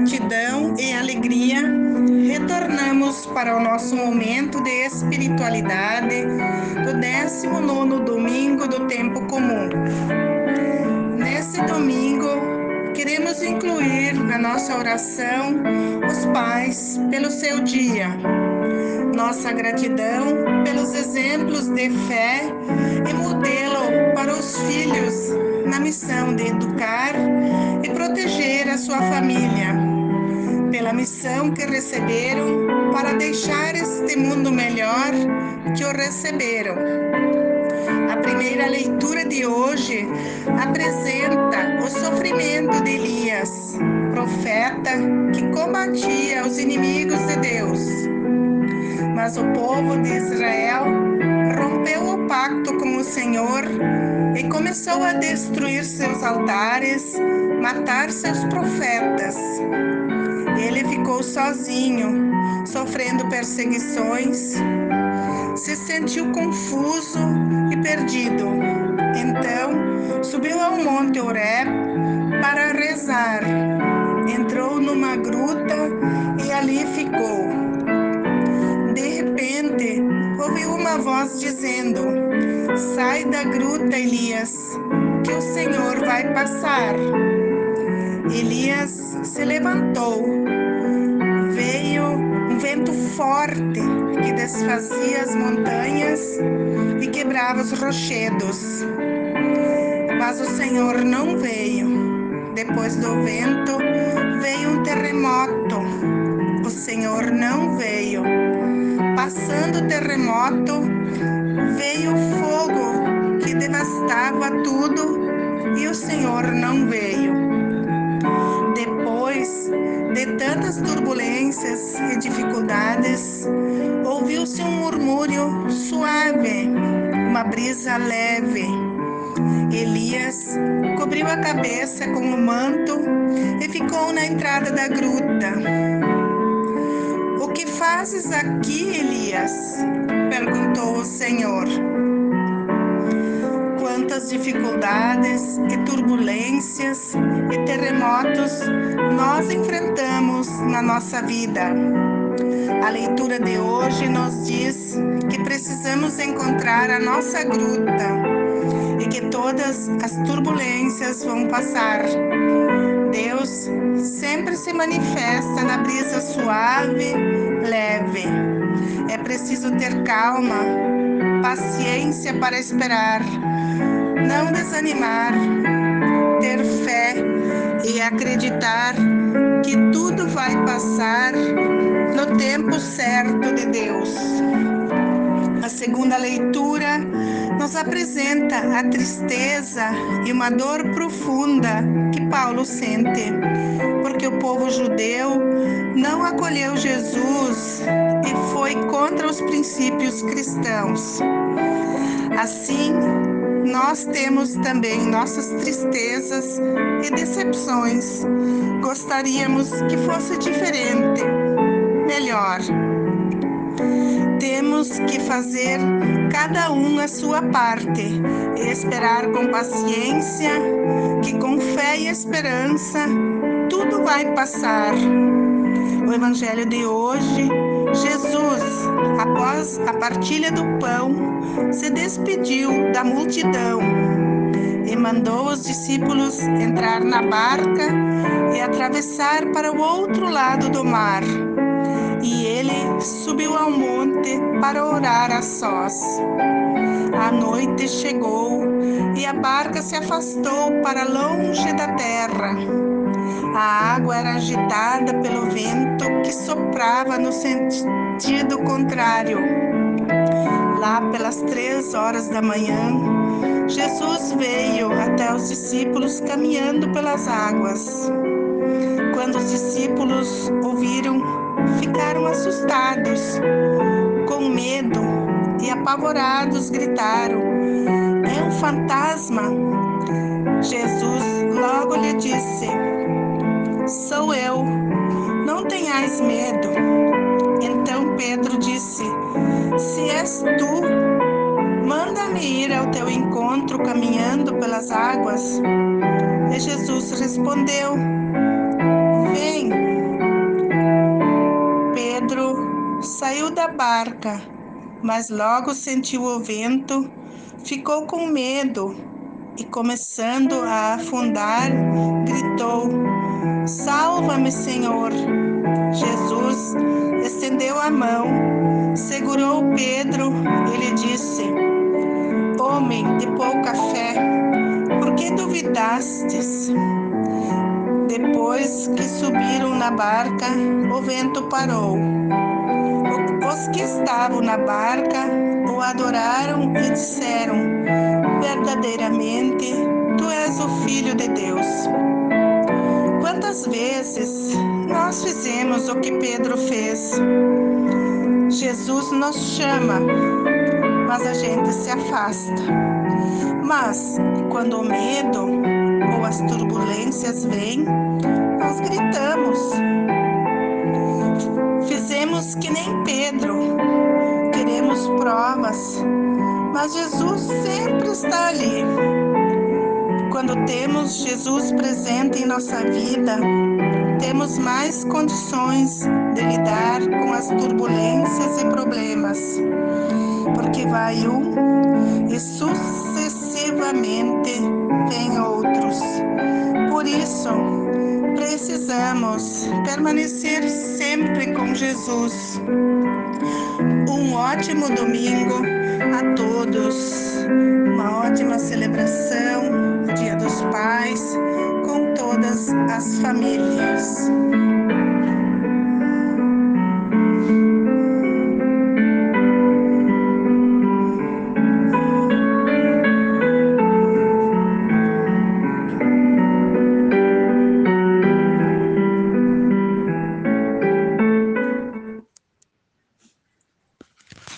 gratidão e alegria, retornamos para o nosso momento de espiritualidade do 19 domingo do tempo comum. Nesse domingo, queremos incluir na nossa oração os pais pelo seu dia. Nossa gratidão pelos exemplos de fé e modelo para os filhos na missão de educar e proteger a sua família, pela missão que receberam para deixar este mundo melhor que o receberam. A primeira leitura de hoje apresenta o sofrimento de Elias, profeta que combatia os inimigos de Deus. Mas o povo de Israel rompeu o pacto com o Senhor e começou a destruir seus altares, matar seus profetas. Ele ficou sozinho, sofrendo perseguições, se sentiu confuso e perdido. Então, subiu ao Monte Oreb para rezar. Entrou numa gruta e ali ficou. De repente, ouviu uma voz dizendo: Sai da gruta, Elias, que o Senhor vai passar. Elias se levantou. Veio um vento forte que desfazia as montanhas e quebrava os rochedos. Mas o Senhor não veio. Depois do vento, veio um terremoto. O Senhor não veio. Passando o terremoto, veio fogo que devastava tudo e o Senhor não veio. Tantas turbulências e dificuldades, ouviu-se um murmúrio suave, uma brisa leve. Elias cobriu a cabeça com o manto e ficou na entrada da gruta. O que fazes aqui, Elias? perguntou o Senhor. Dificuldades e turbulências e terremotos nós enfrentamos na nossa vida. A leitura de hoje nos diz que precisamos encontrar a nossa gruta e que todas as turbulências vão passar. Deus sempre se manifesta na brisa suave, leve. É preciso ter calma, paciência para esperar, não desanimar, ter fé e acreditar que tudo vai passar no tempo certo de Deus. A segunda leitura nos apresenta a tristeza e uma dor profunda que Paulo sente, porque o povo judeu não acolheu Jesus e foi contra os princípios cristãos. Assim, nós temos também nossas tristezas e decepções. Gostaríamos que fosse diferente, melhor. Temos que fazer cada um a sua parte e esperar com paciência que com fé e esperança tudo vai passar. O evangelho de hoje, Jesus, após a partilha do pão, se despediu da multidão e mandou os discípulos entrar na barca e atravessar para o outro lado do mar e ele subiu ao monte para orar a sós. A noite chegou e a barca se afastou para longe da terra. A água era agitada pelo vento que soprava no sentido contrário. Lá pelas três horas da manhã, Jesus veio até os discípulos caminhando pelas águas. Quando os discípulos ouviram ficaram assustados, com medo e apavorados gritaram: É um fantasma! Jesus logo lhe disse: sou eu. Não tenhais medo. Então Pedro disse: Se és tu, manda-me ir ao teu encontro caminhando pelas águas. E Jesus respondeu: Vem. Pedro saiu da barca, mas logo sentiu o vento, ficou com medo e, começando a afundar, gritou: Salva-me, Senhor! Jesus estendeu a mão, segurou Pedro e lhe disse: Homem de pouca fé, por que duvidastes? Depois que subiram na barca, o vento parou. Os que estavam na barca o adoraram e disseram: Verdadeiramente, tu és o Filho de Deus. Quantas vezes nós fizemos o que Pedro fez? Jesus nos chama, mas a gente se afasta. Mas quando o medo ou as turbulências vêm, nós gritamos. Fizemos que nem Pedro, queremos provas, mas Jesus sempre está ali. Quando temos Jesus presente em nossa vida, temos mais condições de lidar com as turbulências e problemas, porque vai um e sucessivamente vem outros. Por isso, precisamos permanecer sempre com Jesus. Um ótimo domingo a todos, uma ótima